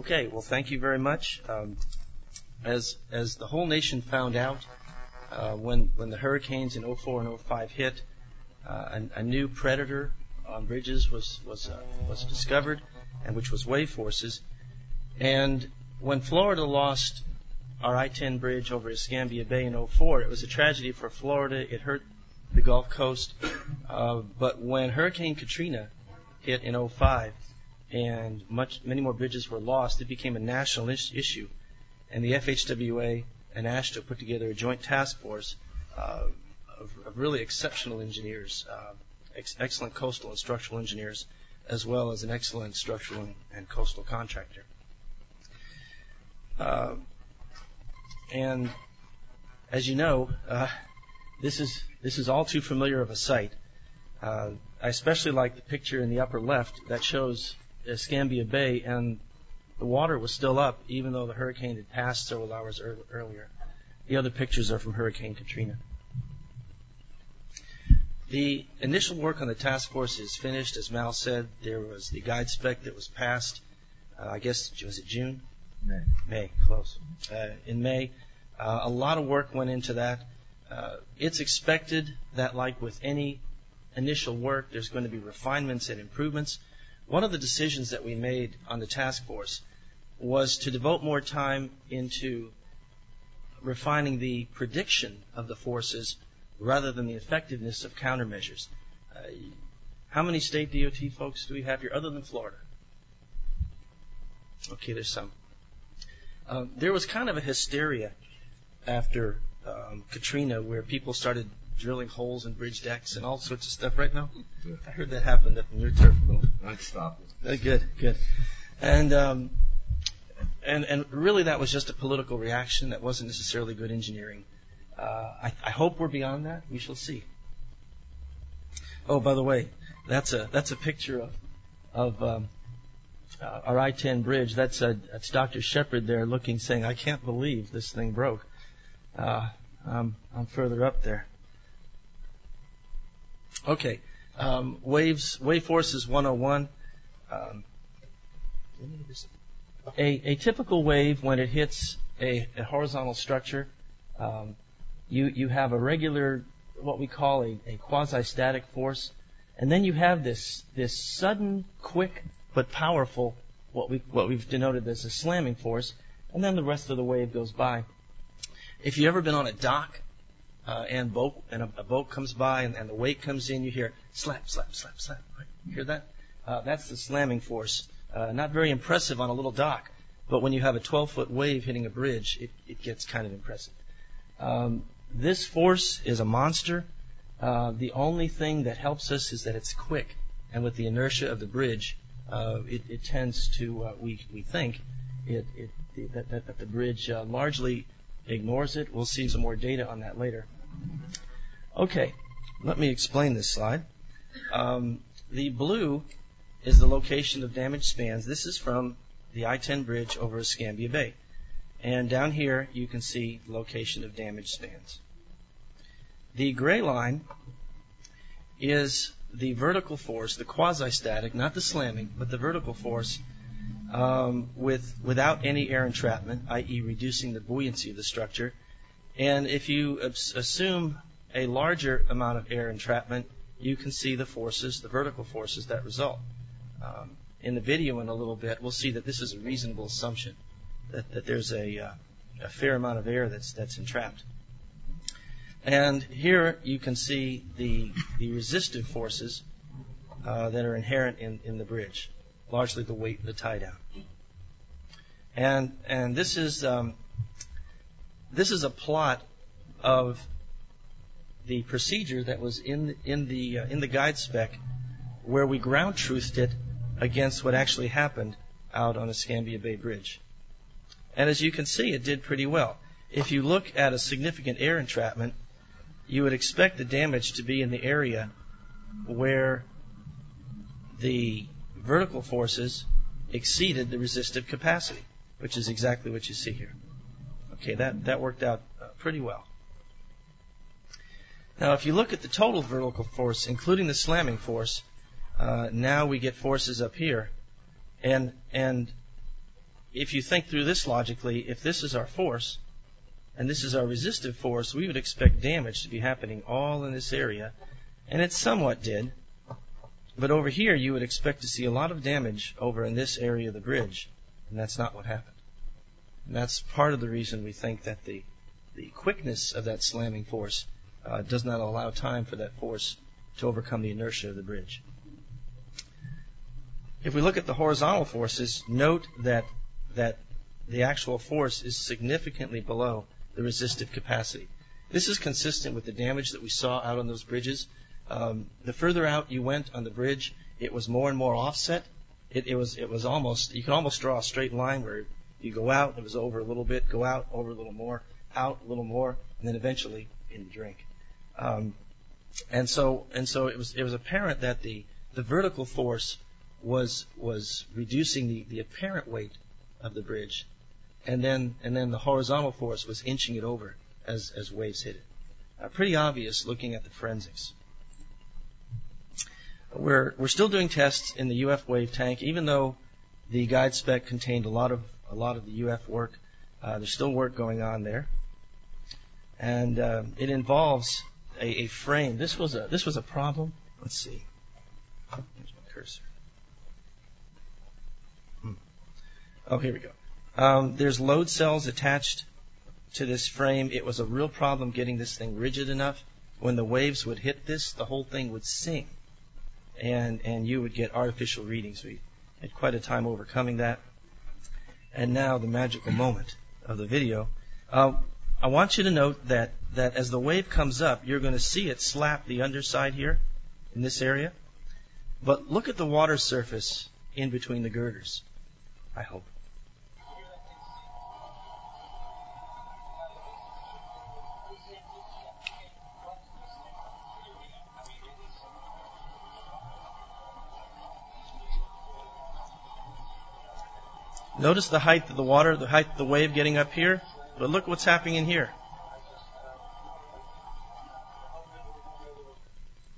Okay, well, thank you very much. Um, as as the whole nation found out uh, when when the hurricanes in 04 and 05 hit, uh, a, new predator on bridges was uh, was discovered, and which was wave forces. And when Florida lost our I-10 bridge over Escambia Bay in 04, it was a tragedy for Florida. It hurt the Gulf Coast. But when Hurricane Katrina hit in 05, and much many more bridges were lost, it became a national is- issue. And the FHWA and AASHTO put together a joint task force uh, of, really exceptional engineers, uh, ex- excellent coastal and structural engineers, as well as an excellent structural and, coastal contractor. Uh, and as you know, uh, this is this is all too familiar of a site. Uh, I especially like the picture in the upper left that shows Escambia Bay, and the water was still up even though the hurricane had passed several hours er- earlier. The other pictures are from Hurricane Katrina. The initial work on the task force is finished. As Mal said, there was the guide spec that was passed. Uh, I guess was it June? May. May, close. Uh, in May, uh, a lot of work went into that. Uh, it's expected that, like with any initial work, there's going to be refinements and improvements. One of the decisions that we made on the task force was to devote more time into refining the prediction of the forces rather than the effectiveness of countermeasures. Uh, how many state DOT folks do we have here other than Florida? Okay, there's some. Um, there was kind of a hysteria after um, Katrina where people started drilling holes in bridge decks and all sorts of stuff right now. I heard that happened up in your turf. I'd stop it. Uh, good, good. And um, and and really that was just a political reaction. That wasn't necessarily good engineering. Uh, I, I hope we're beyond that. We shall see. Oh, by the way, that's a that's a picture of of um, uh, our I-10 bridge. That's, uh, that's Dr. Sheppard there looking, saying, "I can't believe this thing broke." Uh, I'm, I'm further up there. Okay, um, waves, wave forces 101. Um, a, typical wave when it hits a, horizontal structure, um, you you have a regular what we call a, quasi-static force, and then you have this this sudden, quick but powerful, what we what we've denoted as a slamming force, and then the rest of the wave goes by. If you've ever been on a dock uh, and boat and a, a boat comes by and, and, the wake comes in, you hear slap, slap, slap, slap. Right? You hear that? Uh, that's the slamming force. Uh, not very impressive on a little dock, but when you have a 12 foot wave hitting a bridge, it, it gets kind of impressive. Um, this force is a monster. Uh, the only thing that helps us is that it's quick, and with the inertia of the bridge, uh, it, it, tends to, uh, we, we think, it, it, that, that, that, the bridge uh, largely ignores it. We'll see some more data on that later. Okay, let me explain this slide. Um, the blue is the location of damaged spans. This is from the I-10 bridge over Escambia Bay. And down here, you can see location of damaged spans. The gray line is the vertical force, the quasi-static, not the slamming, but the vertical force without any air entrapment, i.e., reducing the buoyancy of the structure. And if you assume a larger amount of air entrapment, you can see the forces, the vertical forces that result. Um, in the video in a little bit, we'll see that this is a reasonable assumption that, there's a, uh, fair amount of air that's entrapped. And here you can see the, resistive forces uh, that are inherent in, in the bridge, largely the weight, and the tie down. And and this is um, this is a plot of the procedure that was in in the uh, in the guide spec, where we ground truthed it against what actually happened out on Escambia Bay Bridge. And as you can see, it did pretty well. If you look at a significant air entrapment, you would expect the damage to be in the area where the vertical forces exceeded the resistive capacity, which is exactly what you see here. Okay, that, that worked out uh, pretty well. Now, if you look at the total vertical force, including the slamming force, uh, now we get forces up here, and and if you think through this logically, if this is our force and this is our resistive force, we would expect damage to be happening all in this area. And it somewhat did. But over here, you would expect to see a lot of damage over in this area of the bridge. And that's not what happened. And that's part of the reason we think that the, the quickness of that slamming force uh, does not allow time for that force to overcome the inertia of the bridge. If we look at the horizontal forces, note that that the actual force is significantly below the resistive capacity. This is consistent with the damage that we saw out on those bridges. Um, the further out you went on the bridge, it was more and more offset. It, it was it was almost you could almost draw a straight line where you go out, it was over a little bit, go out, over a little more, out a little more, and then eventually in the drink. Um, and so and so it was it was apparent that the the vertical force was was reducing the, the apparent weight of the bridge, and then and then the horizontal force was inching it over as as waves hit it. Uh, pretty obvious looking at the forensics. We're we're still doing tests in the UF wave tank, even though the guide spec contained a lot of a lot of the UF work. Uh, there's still work going on there, and uh, it involves a, frame. This was a this was a problem. Let's see. Here's my cursor. Hmm. Oh, here we go. Um, there's load cells attached to this frame. It was a real problem getting this thing rigid enough. When the waves would hit this, the whole thing would sing, and and you would get artificial readings. We had quite a time overcoming that. And now the magical moment of the video. Uh, I want you to note that that as the wave comes up, you're going to see it slap the underside here in this area. But look at the water surface in between the girders. I hope. Notice the height of the water, the height of the wave getting up here, but look what's happening in here.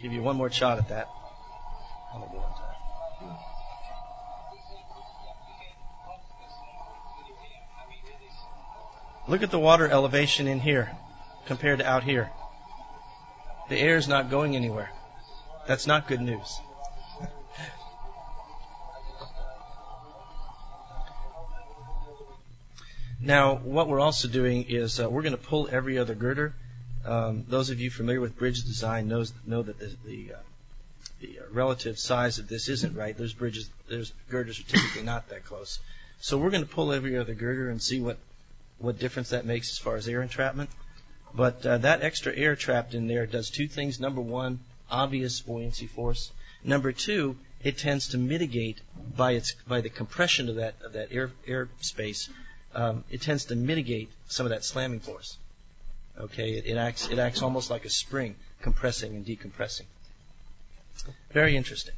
Give you one more shot at that. Look at the water elevation in here compared to out here. The air is not going anywhere. That's not good news. Now, what we're also doing is uh, we're going to pull every other girder. Um, those of you familiar with bridge design knows, know that the, the, uh, the uh, relative size of this isn't right. Those bridges, those girders are typically not that close. So we're going to pull every other girder and see what, what difference that makes as far as air entrapment. But uh, that extra air trapped in there does two things. Number one, obvious buoyancy force. Number two, it tends to mitigate by its by the compression of that of that air air space um, it tends to mitigate some of that slamming force. Okay, it, it acts it acts almost like a spring, compressing and decompressing. Very interesting.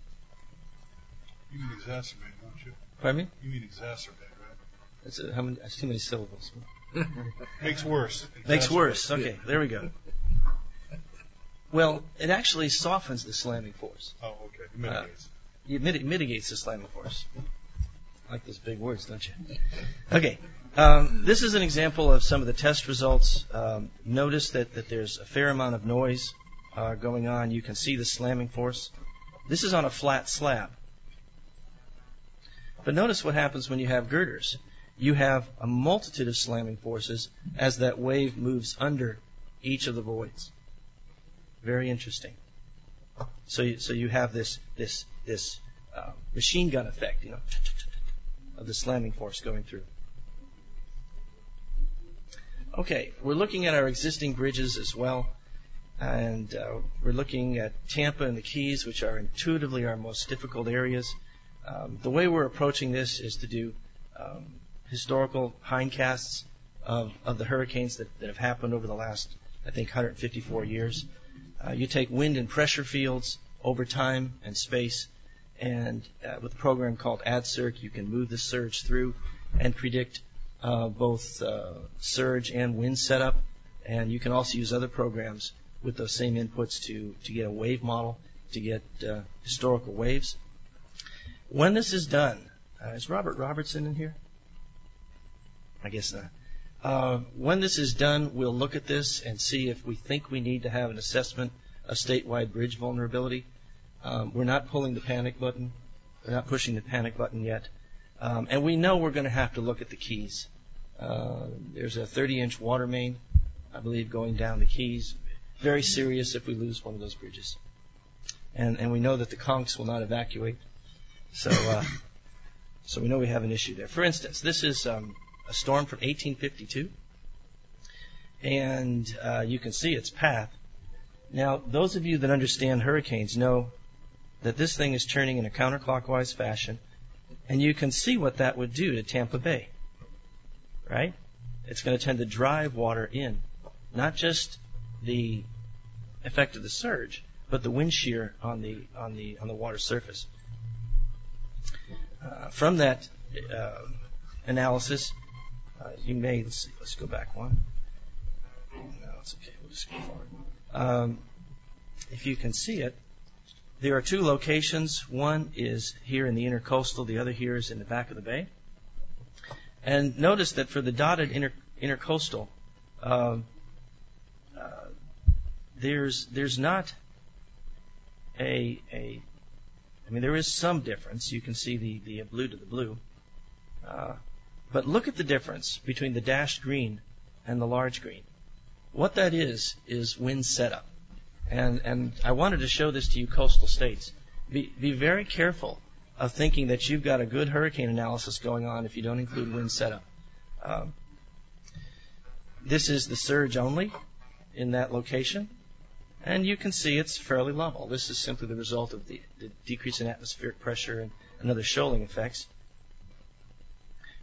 You mean exacerbate, don't you? Pardon me? You mean exacerbate, right? That's, a, how many, that's too many syllables. Makes worse. Makes worse. Okay, there we go. Well, it actually softens the slamming force. Oh, okay. It mitigates. It mit- mitigates the slamming force. I like those big words, don't you? Okay. Um, this is an example of some of the test results. Um, notice that, that there's a fair amount of noise uh, going on. You can see the slamming force. This is on a flat slab. But notice what happens when you have girders. You have a multitude of slamming forces as that wave moves under each of the voids. Very interesting. So you, so you have this this this uh, machine gun effect, you know, of the slamming force going through. Okay, we're looking at our existing bridges as well, and uh, we're looking at Tampa and the Keys, which are intuitively our most difficult areas. Um, the way we're approaching this is to do um, historical hindcasts of, of the hurricanes that, that have happened over the last, I think, 154 years. Uh, you take wind and pressure fields over time and space, and uh, with a program called AdCirc, you can move the surge through and predict both uh, surge and wind setup, and you can also use other programs with those same inputs to, to get a wave model, to get uh, historical waves. When this is done, uh, is Robert Robertson in here? I guess not. Uh, when this is done, we'll look at this and see if we think we need to have an assessment of statewide bridge vulnerability. Um, we're not pulling the panic button. We're not pushing the panic button yet. Um, and we know we're going to have to look at the keys. Uh, there's a 30 inch water main, I believe, going down the keys. Very serious if we lose one of those bridges. And, and we know that the conchs will not evacuate. So, uh, so we know we have an issue there. For instance, this is um, a storm from 1852. And uh, you can see its path. Now, those of you that understand hurricanes know that this thing is turning in a counterclockwise fashion, and you can see what that would do to Tampa Bay. Right? It's going to tend to drive water in, not just the effect of the surge, but the wind shear on the on the on the water surface. Uh, from that uh, analysis, uh, you may let's see, let's go back one. No, it's okay. We'll just go forward. Um, if you can see it, there are two locations. One is here in the intercoastal. The other here is in the back of the bay. And notice that for the dotted inter, intercoastal, uh, uh, there's there's not a a I mean there is some difference. You can see the the blue to the blue, uh, but look at the difference between the dashed green and the large green. What that is is wind setup, and and I wanted to show this to you, coastal states. Be be very careful of thinking that you've got a good hurricane analysis going on if you don't include wind setup. Um, this is the surge only in that location. And you can see it's fairly level. This is simply the result of the, the decrease in atmospheric pressure and, and other shoaling effects.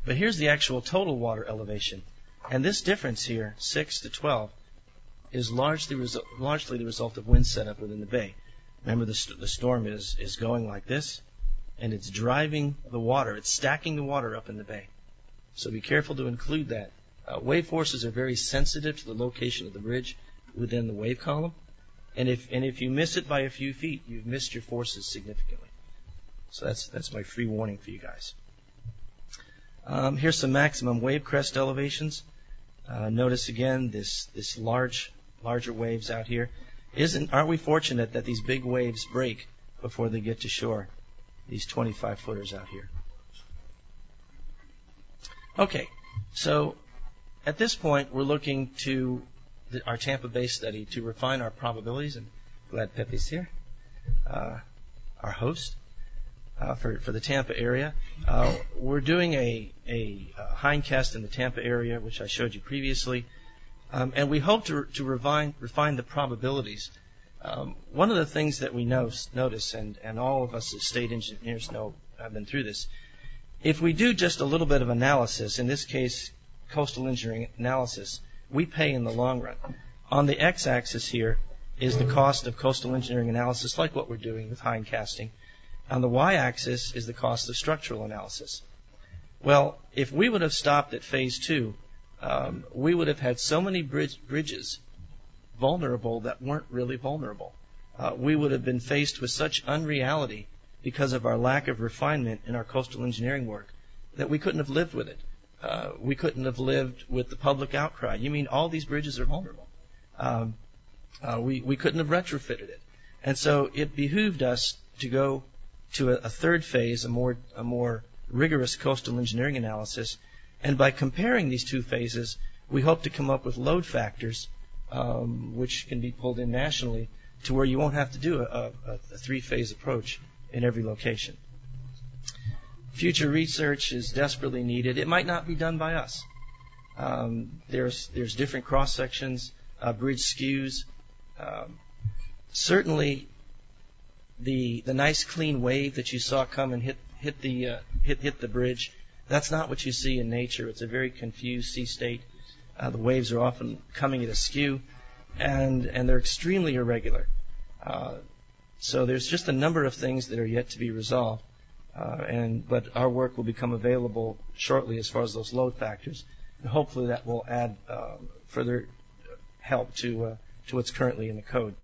But here's the actual total water elevation. And this difference here, 6 to 12, is largely, resu- largely the result of wind setup within the bay. Remember, the, st- the storm is, is going like this, and it's driving the water, it's stacking the water up in the bay. So be careful to include that. Uh, wave forces are very sensitive to the location of the bridge within the wave column. And if and if you miss it by a few feet, you've missed your forces significantly. So that's that's my free warning for you guys. Um, here's some maximum wave crest elevations. Uh, notice again this this large larger waves out here. Isn't aren't we fortunate that these big waves break before they get to shore? These 25 footers out here. Okay, so at this point we're looking to our Tampa Bay study to refine our probabilities. And glad Pepe's here, uh, our host uh, for the Tampa area. Uh, we're doing a hindcast in the Tampa area, which I showed you previously, um, and we hope to to refine refine the probabilities. Um, one of the things that we notice, and, all of us as state engineers know, have been through this. If we do just a little bit of analysis, in this case, coastal engineering analysis, we pay in the long run. On the x-axis here is the cost of coastal engineering analysis, like what we're doing with hindcasting. On the y-axis is the cost of structural analysis. Well, if we would have stopped at phase two, um, we would have had so many bridge, bridges vulnerable that weren't really vulnerable. Uh, we would have been faced with such unreality because of our lack of refinement in our coastal engineering work that we couldn't have lived with it. Uh, we couldn't have lived with the public outcry. You mean all these bridges are vulnerable? Um, uh, we we couldn't have retrofitted it, and so it behooved us to go to a, a third phase, a more a more rigorous coastal engineering analysis, and by comparing these two phases, we hope to come up with load factors, which can be pulled in nationally, to where you won't have to do a, three-phase approach in every location. Future research is desperately needed. It might not be done by us. Um, there's there's different cross sections, uh, bridge skews. Um, certainly, the the nice clean wave that you saw come and hit hit the uh, hit hit the bridge. That's not what you see in nature. It's a very confused sea state. Uh, the waves are often coming at a skew, and and they're extremely irregular. Uh, so there's just a number of things that are yet to be resolved. Uh, and but our work will become available shortly as far as those load factors, and hopefully that will add uh, further help to uh, to what's currently in the code.